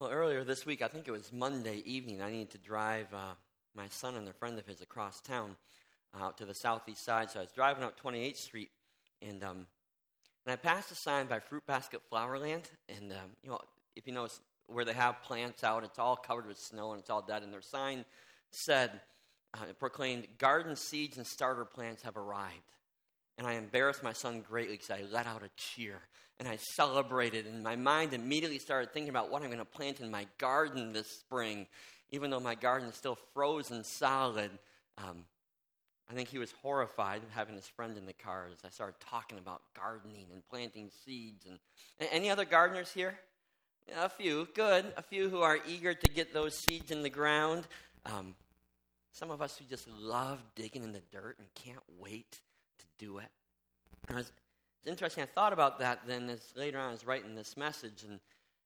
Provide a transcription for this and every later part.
Well, earlier this week, I think it was Monday evening, I needed to drive uh, my son and a friend of his across town uh, out to the southeast side. So I was driving up 28th Street, and um, and I passed a sign by Fruit Basket Flowerland. And um, you know, if you notice where they have plants out, it's all covered with snow and it's all dead. And their sign said, uh, it proclaimed, "Garden seeds and starter plants have arrived." And I embarrassed my son greatly because I let out a cheer and I celebrated. And my mind immediately started thinking about what I'm going to plant in my garden this spring, even though my garden is still frozen solid. Um, I think he was horrified having his friend in the car as I started talking about gardening and planting seeds. And, any other gardeners here? Yeah, a few, good. A few who are eager to get those seeds in the ground. Um, some of us who just love digging in the dirt and can't wait do it. It's interesting. I thought about that then as later on I was writing this message. And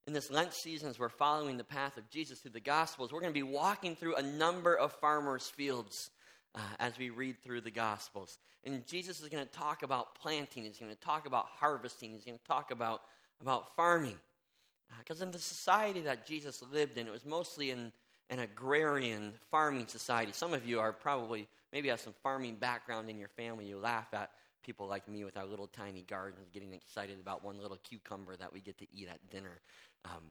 in this Lent season, as we're following the path of Jesus through the Gospels, we're going to be walking through a number of farmers' fields uh, as we read through the Gospels. And Jesus is going to talk about planting, he's going to talk about harvesting, he's going to talk about, about farming. Because uh, in the society that Jesus lived in, it was mostly in an agrarian farming society. Some of you are probably, maybe have some farming background in your family. You laugh at people like me with our little tiny gardens getting excited about one little cucumber that we get to eat at dinner. Um,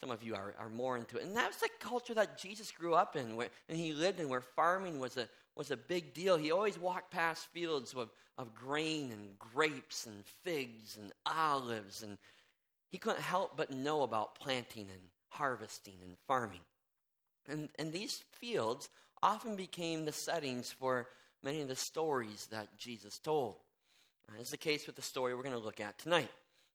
some of you are, are more into it. And that was the culture that Jesus grew up in where, and he lived in, where farming was a, was a big deal. He always walked past fields of, of grain and grapes and figs and olives. And he couldn't help but know about planting and harvesting and farming. And, and these fields often became the settings for many of the stories that Jesus told. Uh, is the case with the story we're going to look at tonight.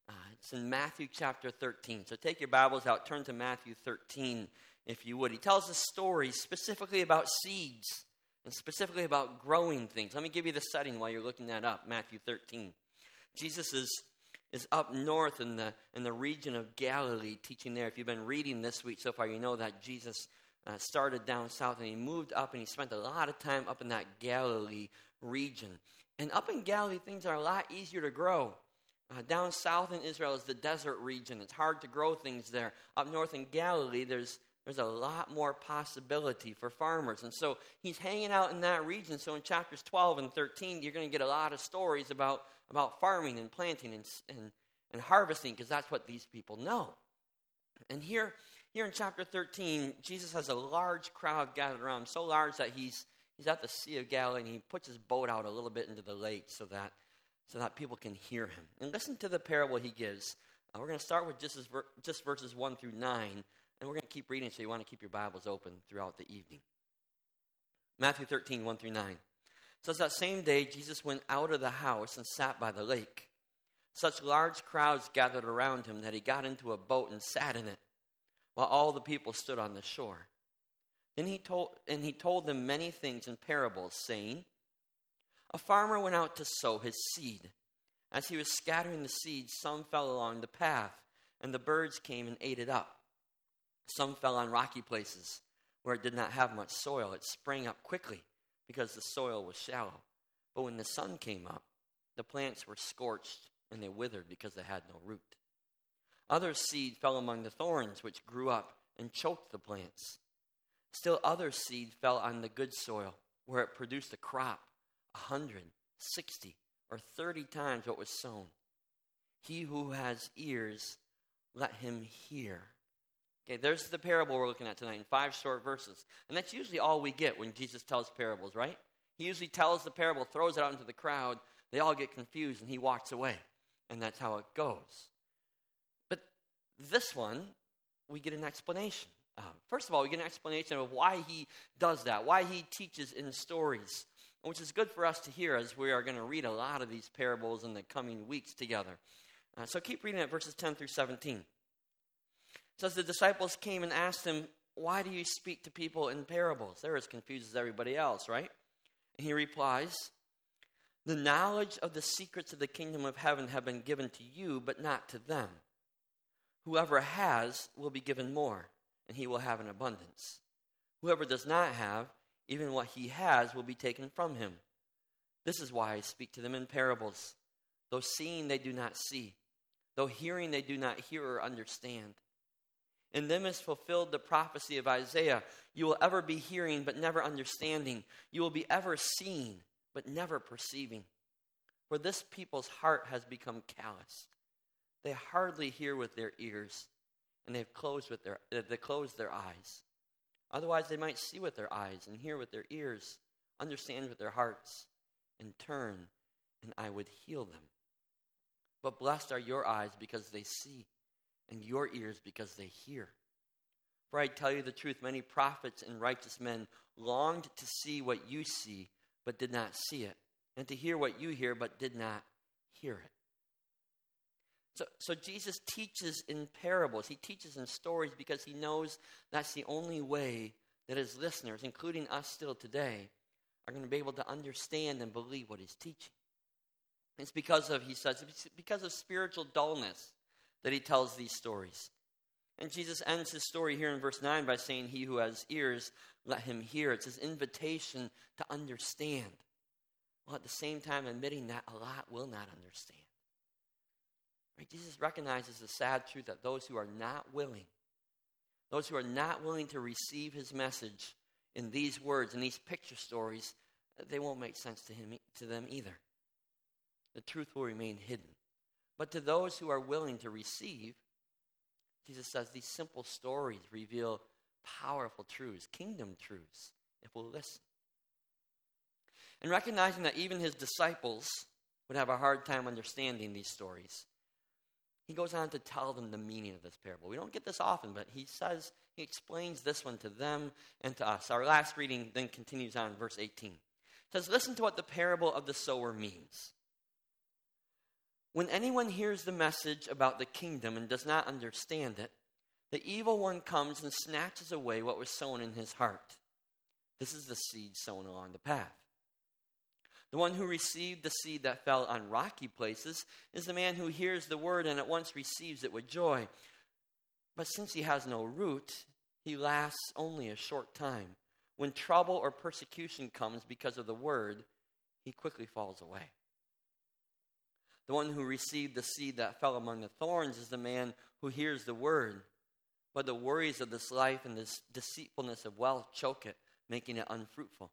Uh, it's in Matthew chapter 13. So take your Bibles out, turn to Matthew 13, if you would. He tells a story specifically about seeds and specifically about growing things. Let me give you the setting while you're looking that up Matthew 13. Jesus is, is up north in the, in the region of Galilee, teaching there. If you've been reading this week so far, you know that Jesus uh, started down south and he moved up and he spent a lot of time up in that Galilee region. And up in Galilee, things are a lot easier to grow. Uh, down south in Israel is the desert region. It's hard to grow things there. Up north in Galilee, there's, there's a lot more possibility for farmers. And so he's hanging out in that region. So in chapters 12 and 13, you're going to get a lot of stories about, about farming and planting and, and, and harvesting because that's what these people know. And here, here in chapter 13, Jesus has a large crowd gathered around, so large that he's, he's at the Sea of Galilee and he puts his boat out a little bit into the lake so that, so that people can hear him. And listen to the parable he gives. Uh, we're going to start with just, just verses 1 through 9, and we're going to keep reading, so you want to keep your Bibles open throughout the evening. Matthew 13, 1 through 9. It says that same day, Jesus went out of the house and sat by the lake. Such large crowds gathered around him that he got into a boat and sat in it while all the people stood on the shore. Then he told, and he told them many things in parables, saying, A farmer went out to sow his seed. As he was scattering the seed, some fell along the path, and the birds came and ate it up. Some fell on rocky places where it did not have much soil. It sprang up quickly because the soil was shallow. But when the sun came up, the plants were scorched and they withered because they had no root. Other seed fell among the thorns, which grew up and choked the plants. Still, other seed fell on the good soil, where it produced a crop a hundred, sixty, or thirty times what was sown. He who has ears, let him hear. Okay, there's the parable we're looking at tonight in five short verses. And that's usually all we get when Jesus tells parables, right? He usually tells the parable, throws it out into the crowd, they all get confused, and he walks away. And that's how it goes. This one, we get an explanation. First of all, we get an explanation of why he does that, why he teaches in stories, which is good for us to hear as we are going to read a lot of these parables in the coming weeks together. Uh, so keep reading at verses 10 through 17. It says, The disciples came and asked him, Why do you speak to people in parables? They're as confused as everybody else, right? And he replies, The knowledge of the secrets of the kingdom of heaven have been given to you, but not to them. Whoever has will be given more, and he will have an abundance. Whoever does not have, even what he has will be taken from him. This is why I speak to them in parables. Though seeing, they do not see. Though hearing, they do not hear or understand. In them is fulfilled the prophecy of Isaiah. You will ever be hearing, but never understanding. You will be ever seeing, but never perceiving. For this people's heart has become callous. They hardly hear with their ears, and they've closed, with their, uh, they closed their eyes. Otherwise, they might see with their eyes, and hear with their ears, understand with their hearts, and turn, and I would heal them. But blessed are your eyes because they see and your ears because they hear. For I tell you the truth, many prophets and righteous men longed to see what you see, but did not see it, and to hear what you hear, but did not hear it. So, so Jesus teaches in parables, he teaches in stories because he knows that's the only way that his listeners, including us still today, are going to be able to understand and believe what he's teaching. It's because of, he says, because of spiritual dullness that he tells these stories. And Jesus ends his story here in verse 9 by saying, He who has ears, let him hear. It's his invitation to understand, while at the same time admitting that a lot will not understand. Right? Jesus recognizes the sad truth that those who are not willing, those who are not willing to receive his message in these words, in these picture stories, they won't make sense to, him, to them either. The truth will remain hidden. But to those who are willing to receive, Jesus says these simple stories reveal powerful truths, kingdom truths, if we'll listen. And recognizing that even his disciples would have a hard time understanding these stories, he goes on to tell them the meaning of this parable. We don't get this often, but he says, he explains this one to them and to us. Our last reading then continues on, verse 18. It says, Listen to what the parable of the sower means. When anyone hears the message about the kingdom and does not understand it, the evil one comes and snatches away what was sown in his heart. This is the seed sown along the path. The one who received the seed that fell on rocky places is the man who hears the word and at once receives it with joy. But since he has no root, he lasts only a short time. When trouble or persecution comes because of the word, he quickly falls away. The one who received the seed that fell among the thorns is the man who hears the word, but the worries of this life and this deceitfulness of wealth choke it, making it unfruitful.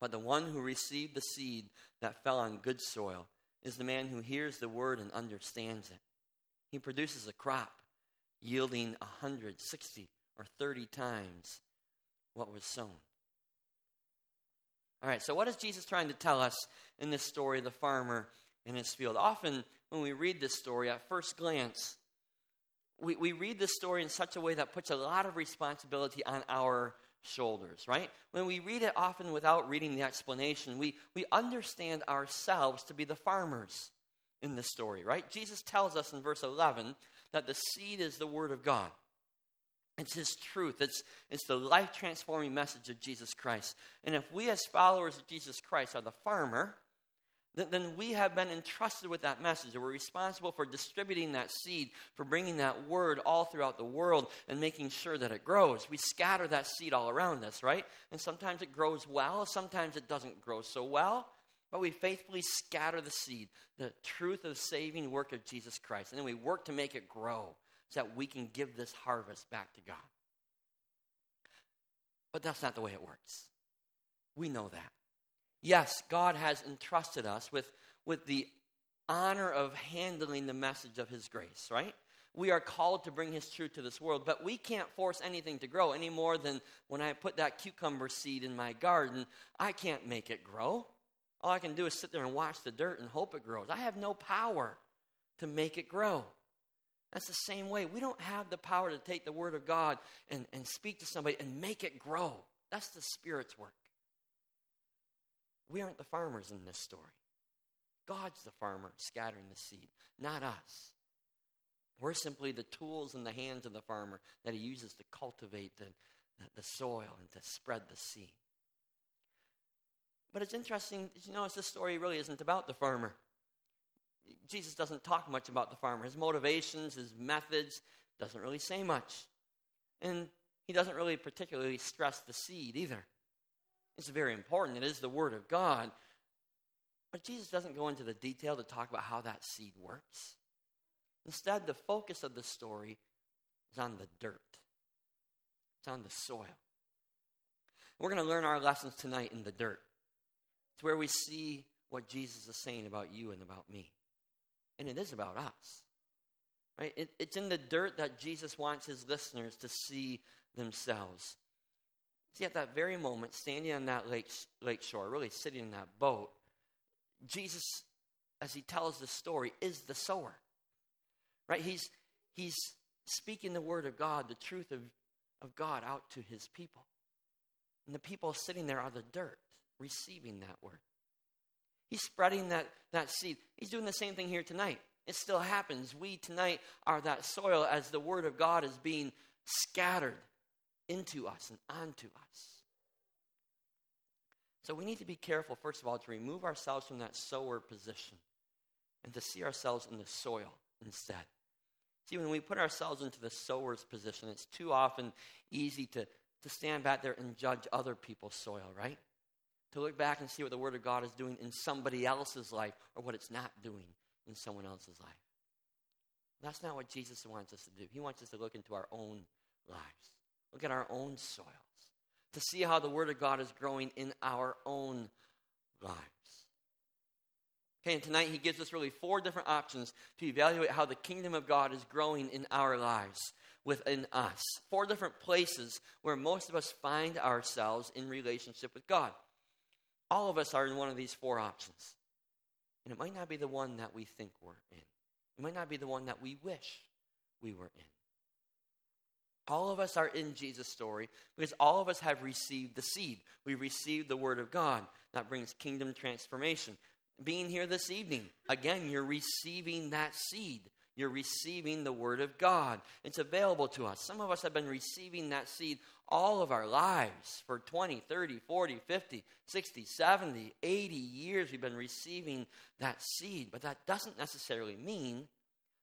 But the one who received the seed that fell on good soil is the man who hears the word and understands it. He produces a crop yielding a hundred, sixty, or thirty times what was sown. All right, so what is Jesus trying to tell us in this story, of the farmer in his field. Often, when we read this story, at first glance, we, we read this story in such a way that puts a lot of responsibility on our shoulders, right? When we read it often without reading the explanation, we, we understand ourselves to be the farmers in the story, right? Jesus tells us in verse 11 that the seed is the word of God. It's his truth. It's, it's the life transforming message of Jesus Christ. And if we, as followers of Jesus Christ, are the farmer, then we have been entrusted with that message. We're responsible for distributing that seed, for bringing that word all throughout the world and making sure that it grows. We scatter that seed all around us, right? And sometimes it grows well, sometimes it doesn't grow so well. But we faithfully scatter the seed, the truth of saving work of Jesus Christ. And then we work to make it grow so that we can give this harvest back to God. But that's not the way it works. We know that. Yes, God has entrusted us with, with the honor of handling the message of His grace, right? We are called to bring His truth to this world, but we can't force anything to grow any more than when I put that cucumber seed in my garden, I can't make it grow. All I can do is sit there and watch the dirt and hope it grows. I have no power to make it grow. That's the same way. We don't have the power to take the Word of God and, and speak to somebody and make it grow. That's the Spirit's work. We aren't the farmers in this story. God's the farmer scattering the seed, not us. We're simply the tools in the hands of the farmer that he uses to cultivate the, the, soil and to spread the seed. But it's interesting, you notice this story really isn't about the farmer. Jesus doesn't talk much about the farmer. His motivations, his methods, doesn't really say much. And he doesn't really particularly stress the seed either. It's very important. It is the Word of God. But Jesus doesn't go into the detail to talk about how that seed works. Instead, the focus of the story is on the dirt, it's on the soil. We're going to learn our lessons tonight in the dirt. It's where we see what Jesus is saying about you and about me. And it is about us. Right? It, it's in the dirt that Jesus wants his listeners to see themselves. See, at that very moment, standing on that lake, lake shore, really sitting in that boat, Jesus, as he tells the story, is the sower. Right? He's, he's speaking the word of God, the truth of, of God out to his people. And the people sitting there are the dirt, receiving that word. He's spreading that, that seed. He's doing the same thing here tonight. It still happens. We tonight are that soil as the word of God is being scattered into us and onto us. So we need to be careful, first of all, to remove ourselves from that sower position and to see ourselves in the soil instead. See, when we put ourselves into the sower's position, it's too often easy to, to stand back there and judge other people's soil, right? To look back and see what the Word of God is doing in somebody else's life or what it's not doing in someone else's life. That's not what Jesus wants us to do. He wants us to look into our own lives, look at our own soils, to see how the Word of God is growing in our own lives. Okay, and tonight he gives us really four different options to evaluate how the kingdom of God is growing in our lives, within us. Four different places where most of us find ourselves in relationship with God. All of us are in one of these four options. And it might not be the one that we think we're in, it might not be the one that we wish we were in. All of us are in Jesus' story because all of us have received the seed. We received the Word of God that brings kingdom transformation. Being here this evening, again, you're receiving that seed. You're receiving the Word of God. It's available to us. Some of us have been receiving that seed all of our lives for 20, 30, 40, 50, 60, 70, 80 years. We've been receiving that seed. But that doesn't necessarily mean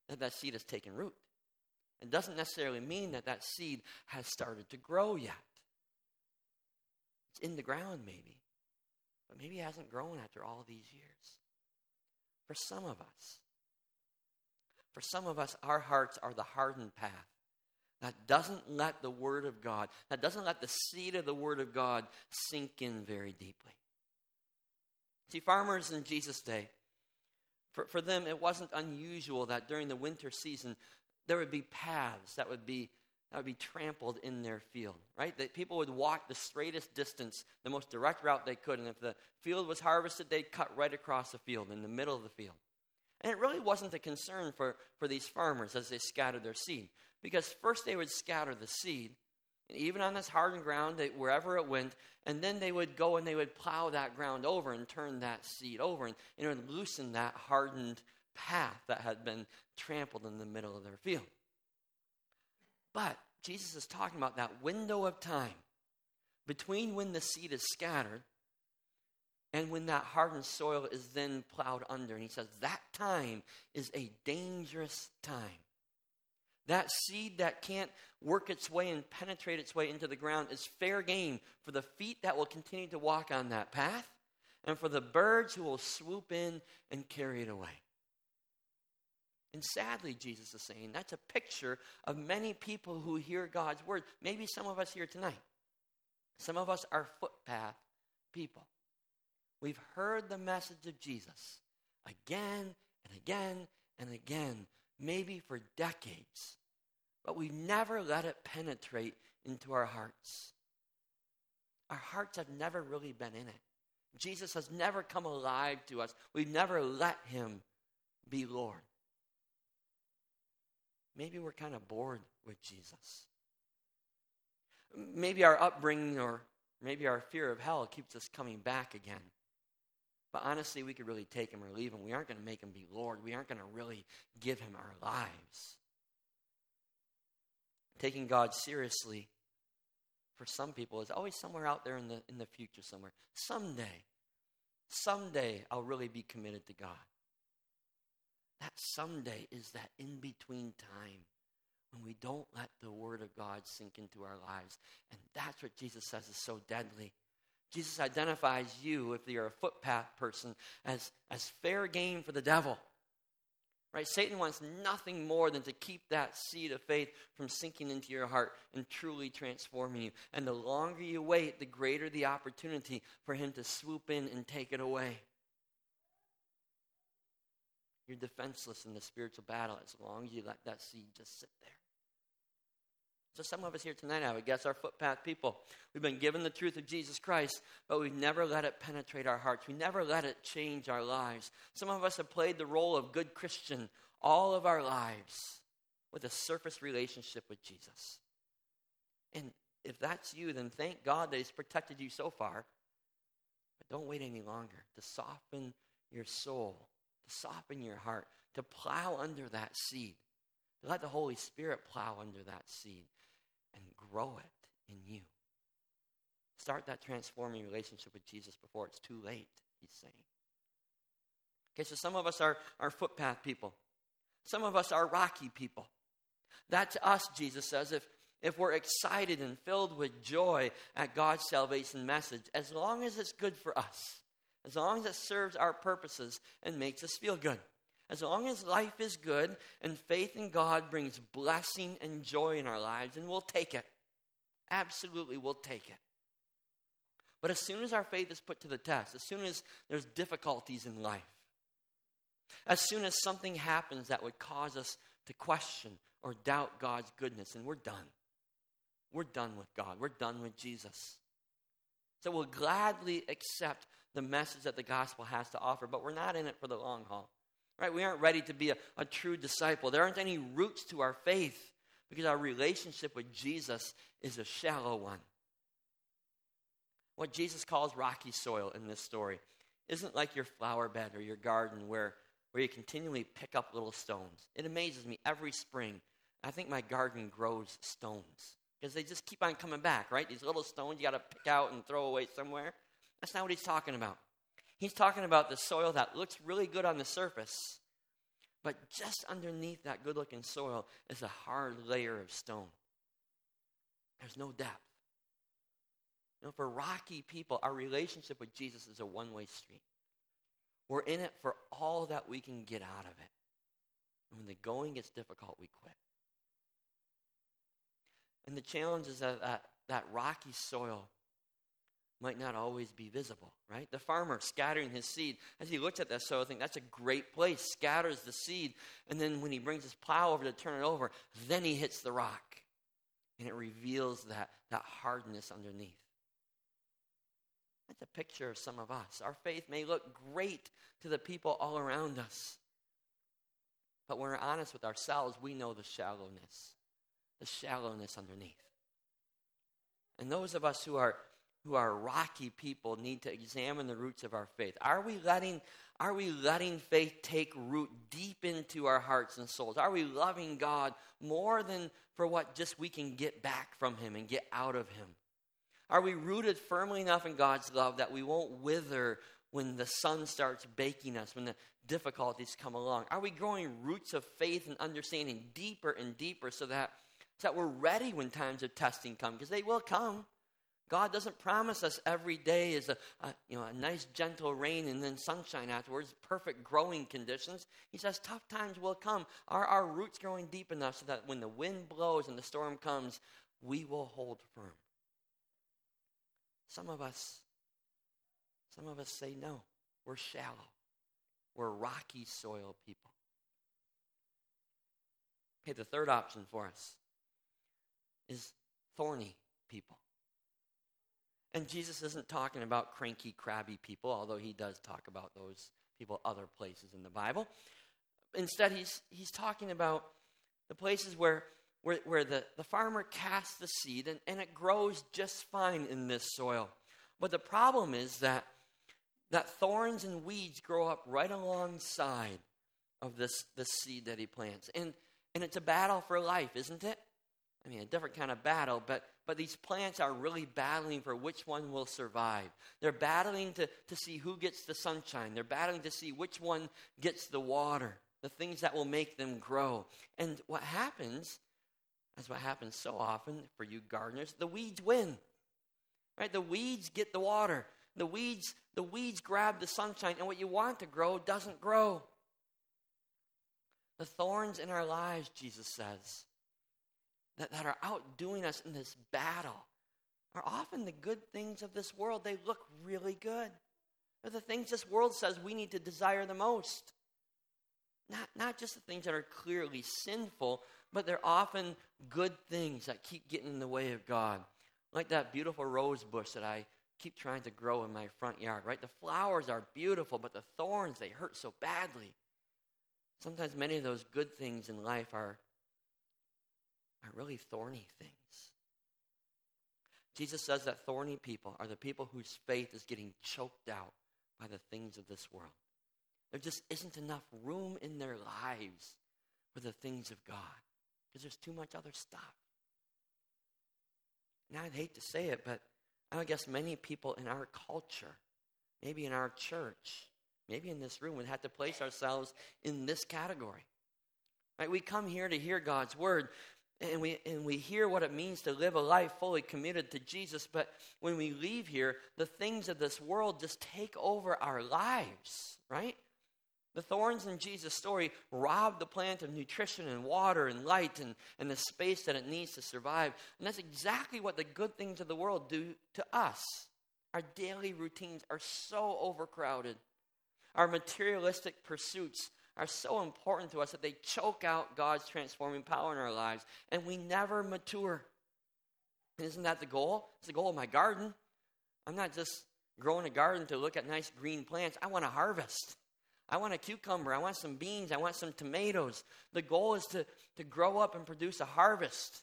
that that seed has taken root. It doesn't necessarily mean that that seed has started to grow yet. It's in the ground, maybe, but maybe it hasn't grown after all these years. For some of us, for some of us, our hearts are the hardened path that doesn't let the Word of God, that doesn't let the seed of the Word of God sink in very deeply. See, farmers in Jesus' day, for, for them, it wasn't unusual that during the winter season, there would be paths that would be that would be trampled in their field, right? That people would walk the straightest distance, the most direct route they could. And if the field was harvested, they'd cut right across the field, in the middle of the field. And it really wasn't a concern for, for these farmers as they scattered their seed. Because first they would scatter the seed, and even on this hardened ground, they, wherever it went, and then they would go and they would plow that ground over and turn that seed over and, and it would loosen that hardened path that had been trampled in the middle of their field. But Jesus is talking about that window of time between when the seed is scattered and when that hardened soil is then plowed under. And he says that time is a dangerous time. That seed that can't work its way and penetrate its way into the ground is fair game for the feet that will continue to walk on that path and for the birds who will swoop in and carry it away. And sadly, Jesus is saying that's a picture of many people who hear God's word. Maybe some of us here tonight. Some of us are footpath people. We've heard the message of Jesus again and again and again, maybe for decades, but we've never let it penetrate into our hearts. Our hearts have never really been in it. Jesus has never come alive to us. We've never let him be Lord. Maybe we're kind of bored with Jesus. Maybe our upbringing or maybe our fear of hell keeps us coming back again. But honestly, we could really take him or leave him. We aren't going to make him be Lord. We aren't going to really give him our lives. Taking God seriously for some people is always somewhere out there in the, in the future somewhere. Someday, someday I'll really be committed to God. That someday is that in between time when we don't let the Word of God sink into our lives. And that's what Jesus says is so deadly. Jesus identifies you, if you're a footpath person, as, as fair game for the devil. Right? Satan wants nothing more than to keep that seed of faith from sinking into your heart and truly transforming you. And the longer you wait, the greater the opportunity for him to swoop in and take it away. You're defenseless in the spiritual battle as long as you let that seed just sit there. So, some of us here tonight, I would guess, are footpath people. We've been given the truth of Jesus Christ, but we've never let it penetrate our hearts. We never let it change our lives. Some of us have played the role of good Christian all of our lives with a surface relationship with Jesus. And if that's you, then thank God that He's protected you so far. But don't wait any longer to soften your soul, to soften your heart, to plow under that seed, to let the Holy Spirit plow under that seed and grow it in you. Start that transforming relationship with Jesus before it's too late, he's saying. Okay, so some of us are, are footpath people. Some of us are rocky people. That to us, Jesus says, if, if we're excited and filled with joy at God's salvation message, as long as it's good for us, as long as it serves our purposes and makes us feel good, as long as life is good and faith in God brings blessing and joy in our lives, and we'll take it. Absolutely, we'll take it. But as soon as our faith is put to the test, as soon as there's difficulties in life, as soon as something happens that would cause us to question or doubt God's goodness, and we're done. We're done with God. We're done with Jesus. So we'll gladly accept the message that the gospel has to offer, but we're not in it for the long haul. Right? We aren't ready to be a, a true disciple. There aren't any roots to our faith because our relationship with Jesus is a shallow one. What Jesus calls rocky soil in this story isn't like your flower bed or your garden where, where you continually pick up little stones. It amazes me every spring. I think my garden grows stones because they just keep on coming back, right? These little stones you got to pick out and throw away somewhere. That's not what he's talking about. He's talking about the soil that looks really good on the surface, but just underneath that good looking soil is a hard layer of stone. There's no depth. You know, for rocky people, our relationship with Jesus is a one way street. We're in it for all that we can get out of it. And when the going gets difficult, we quit. And the challenge is that that, that rocky soil might not always be visible, right? The farmer scattering his seed, as he looks at that soil, I think that's a great place, scatters the seed, and then when he brings his plow over to turn it over, then he hits the rock. And it reveals that, that hardness underneath. That's a picture of some of us. Our faith may look great to the people all around us. But when we're honest with ourselves, we know the shallowness, the shallowness underneath. And those of us who are who are rocky people need to examine the roots of our faith. Are we letting are we letting faith take root deep into our hearts and souls? Are we loving God more than for what just we can get back from him and get out of him? Are we rooted firmly enough in God's love that we won't wither when the sun starts baking us, when the difficulties come along? Are we growing roots of faith and understanding deeper and deeper so that, so that we're ready when times of testing come? Because they will come. God doesn't promise us every day is a, a, you know, a nice gentle rain and then sunshine afterwards, perfect growing conditions. He says tough times will come. Are our roots growing deep enough so that when the wind blows and the storm comes, we will hold firm? Some of us, some of us say no. We're shallow. We're rocky soil people. Okay, the third option for us is thorny people. And Jesus isn't talking about cranky, crabby people, although he does talk about those people other places in the Bible. Instead, he's, he's talking about the places where, where, where the, the farmer casts the seed and, and it grows just fine in this soil. But the problem is that, that thorns and weeds grow up right alongside of this, this seed that he plants. And, and it's a battle for life, isn't it? I mean, a different kind of battle, but, but these plants are really battling for which one will survive. They're battling to, to see who gets the sunshine. They're battling to see which one gets the water, the things that will make them grow. And what happens, as what happens so often for you gardeners, the weeds win. Right? The weeds get the water. The weeds, the weeds grab the sunshine, and what you want to grow doesn't grow. The thorns in our lives, Jesus says, that, that are outdoing us in this battle are often the good things of this world. They look really good. They're the things this world says we need to desire the most. Not, not just the things that are clearly sinful, but they're often good things that keep getting in the way of God. Like that beautiful rose bush that I keep trying to grow in my front yard, right? The flowers are beautiful, but the thorns, they hurt so badly. Sometimes many of those good things in life are, are really thorny things. Jesus says that thorny people are the people whose faith is getting choked out by the things of this world. There just isn't enough room in their lives for the things of God because there's too much other stuff. And I'd hate to say it, but I guess many people in our culture, maybe in our church, maybe in this room, would have to place ourselves in this category. Right? We come here to hear God's word, and we, and we hear what it means to live a life fully committed to Jesus, but when we leave here, the things of this world just take over our lives, right? The thorns in Jesus' story rob the plant of nutrition and water and light and, and the space that it needs to survive. And that's exactly what the good things of the world do to us. Our daily routines are so overcrowded. Our materialistic pursuits are so important to us that they choke out God's transforming power in our lives, and we never mature. Isn't that the goal? It's the goal of my garden. I'm not just growing a garden to look at nice green plants, I want to harvest. I want a cucumber. I want some beans. I want some tomatoes. The goal is to, to grow up and produce a harvest.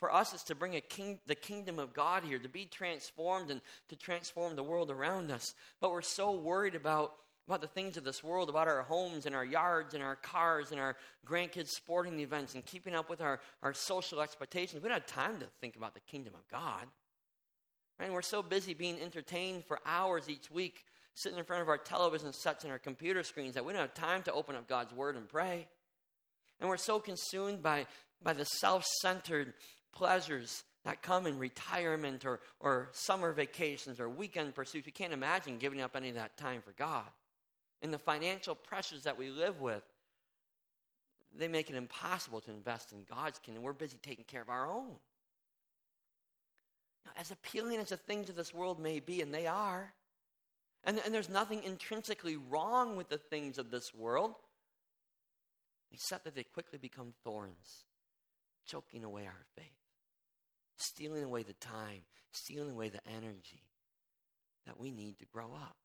For us, it's to bring a king, the kingdom of God here, to be transformed and to transform the world around us. But we're so worried about, about the things of this world, about our homes and our yards and our cars and our grandkids' sporting events and keeping up with our, our social expectations. We don't have time to think about the kingdom of God. And we're so busy being entertained for hours each week sitting in front of our television sets and our computer screens that we don't have time to open up God's Word and pray. And we're so consumed by, by the self centered pleasures that come in retirement or, or summer vacations or weekend pursuits. We can't imagine giving up any of that time for God. And the financial pressures that we live with, they make it impossible to invest in God's kingdom. We're busy taking care of our own. Now, as appealing as the things of this world may be, and they are, and, and there's nothing intrinsically wrong with the things of this world, except that they quickly become thorns, choking away our faith, stealing away the time, stealing away the energy that we need to grow up.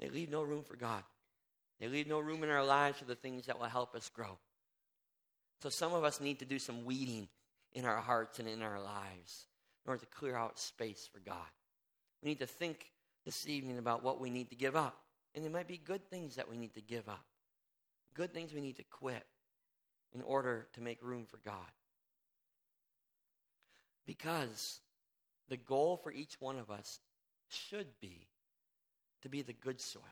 They leave no room for God. They leave no room in our lives for the things that will help us grow. So some of us need to do some weeding in our hearts and in our lives in order to clear out space for God. We need to think this evening about what we need to give up. And there might be good things that we need to give up, good things we need to quit in order to make room for God. Because the goal for each one of us should be to be the good soil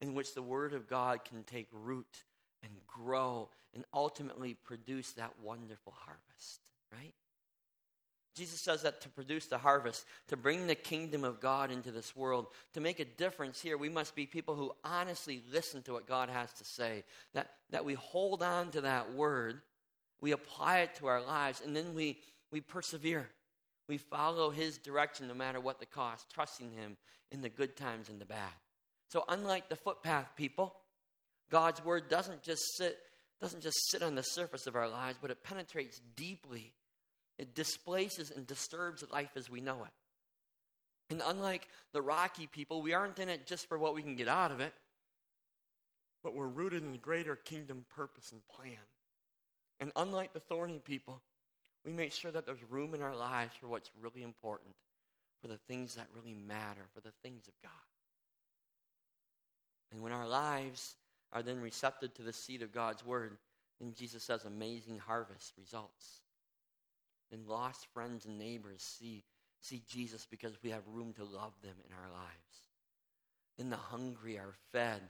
in which the Word of God can take root and grow and ultimately produce that wonderful harvest, right? Jesus says that to produce the harvest, to bring the kingdom of God into this world, to make a difference here, we must be people who honestly listen to what God has to say. That, that we hold on to that word, we apply it to our lives, and then we, we persevere. We follow his direction no matter what the cost, trusting him in the good times and the bad. So unlike the footpath people, God's word doesn't just sit doesn't just sit on the surface of our lives, but it penetrates deeply it displaces and disturbs life as we know it. And unlike the rocky people, we aren't in it just for what we can get out of it, but we're rooted in the greater kingdom purpose and plan. And unlike the thorny people, we make sure that there's room in our lives for what's really important, for the things that really matter, for the things of God. And when our lives are then receptive to the seed of God's word, then Jesus says amazing harvest results and lost friends and neighbors see, see Jesus because we have room to love them in our lives. Then the hungry are fed,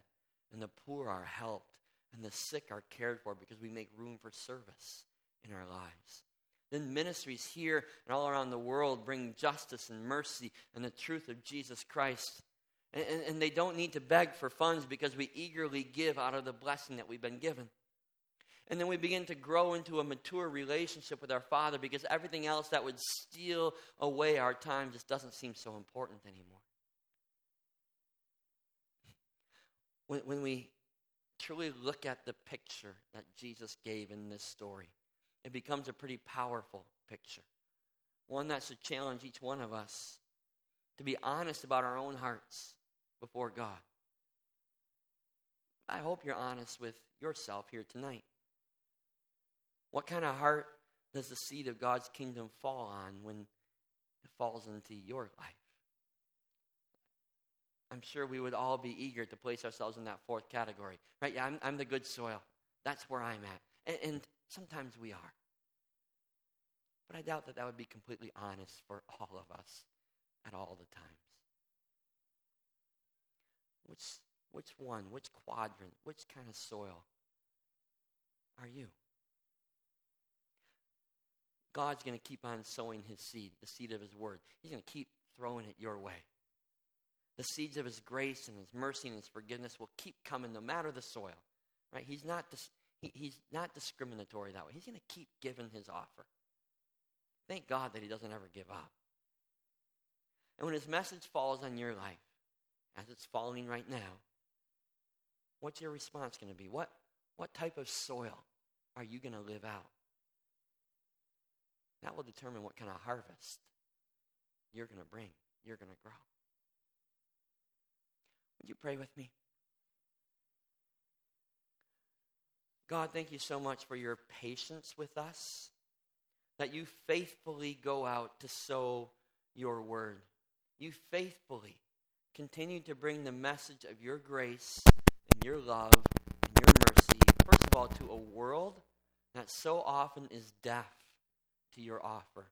and the poor are helped, and the sick are cared for because we make room for service in our lives. Then ministries here and all around the world bring justice and mercy and the truth of Jesus Christ. And, and, and they don't need to beg for funds because we eagerly give out of the blessing that we've been given. And then we begin to grow into a mature relationship with our Father because everything else that would steal away our time just doesn't seem so important anymore. When, when we truly look at the picture that Jesus gave in this story, it becomes a pretty powerful picture. One that should challenge each one of us to be honest about our own hearts before God. I hope you're honest with yourself here tonight. What kind of heart does the seed of God's kingdom fall on when it falls into your life? I'm sure we would all be eager to place ourselves in that fourth category. Right? Yeah, I'm, I'm the good soil. That's where I'm at. And, and sometimes we are. But I doubt that that would be completely honest for all of us at all the times. Which, which one, which quadrant, which kind of soil are you? God's going to keep on sowing his seed, the seed of his word. He's going to keep throwing it your way. The seeds of his grace and his mercy and his forgiveness will keep coming no matter the soil. Right? He's not, dis- he, he's not discriminatory that way. He's going to keep giving his offer. Thank God that he doesn't ever give up. And when his message falls on your life, as it's falling right now, what's your response going to be? What, what type of soil are you going to live out? That will determine what kind of harvest you're going to bring, you're going to grow. Would you pray with me? God, thank you so much for your patience with us, that you faithfully go out to sow your word. You faithfully continue to bring the message of your grace and your love and your mercy, first of all, to a world that so often is deaf to your offer.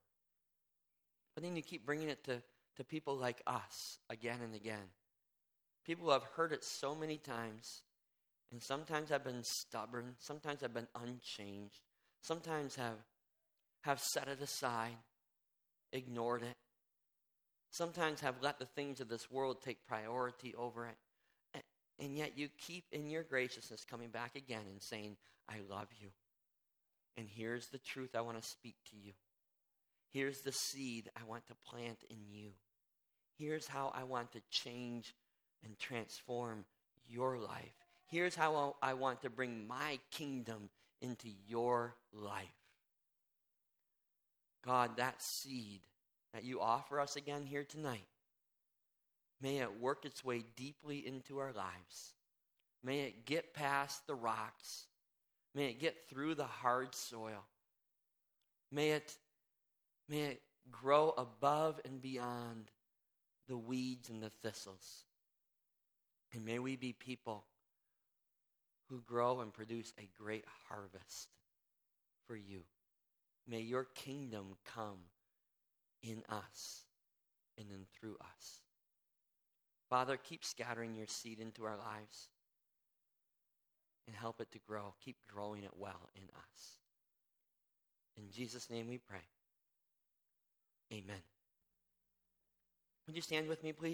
But then you keep bringing it to, to people like us again and again. People who have heard it so many times, and sometimes I've been stubborn, sometimes I've been unchanged, sometimes have, have set it aside, ignored it, sometimes have let the things of this world take priority over it. And, and yet you keep in your graciousness coming back again and saying, I love you. And here's the truth I want to speak to you. Here's the seed I want to plant in you. Here's how I want to change and transform your life. Here's how I want to bring my kingdom into your life. God, that seed that you offer us again here tonight, may it work its way deeply into our lives. May it get past the rocks May it get through the hard soil. May it, may it grow above and beyond the weeds and the thistles. And may we be people who grow and produce a great harvest for you. May your kingdom come in us and then through us. Father, keep scattering your seed into our lives and help it to grow. Keep growing it well in us. In Jesus' name we pray. Amen. Would you stand with me, please?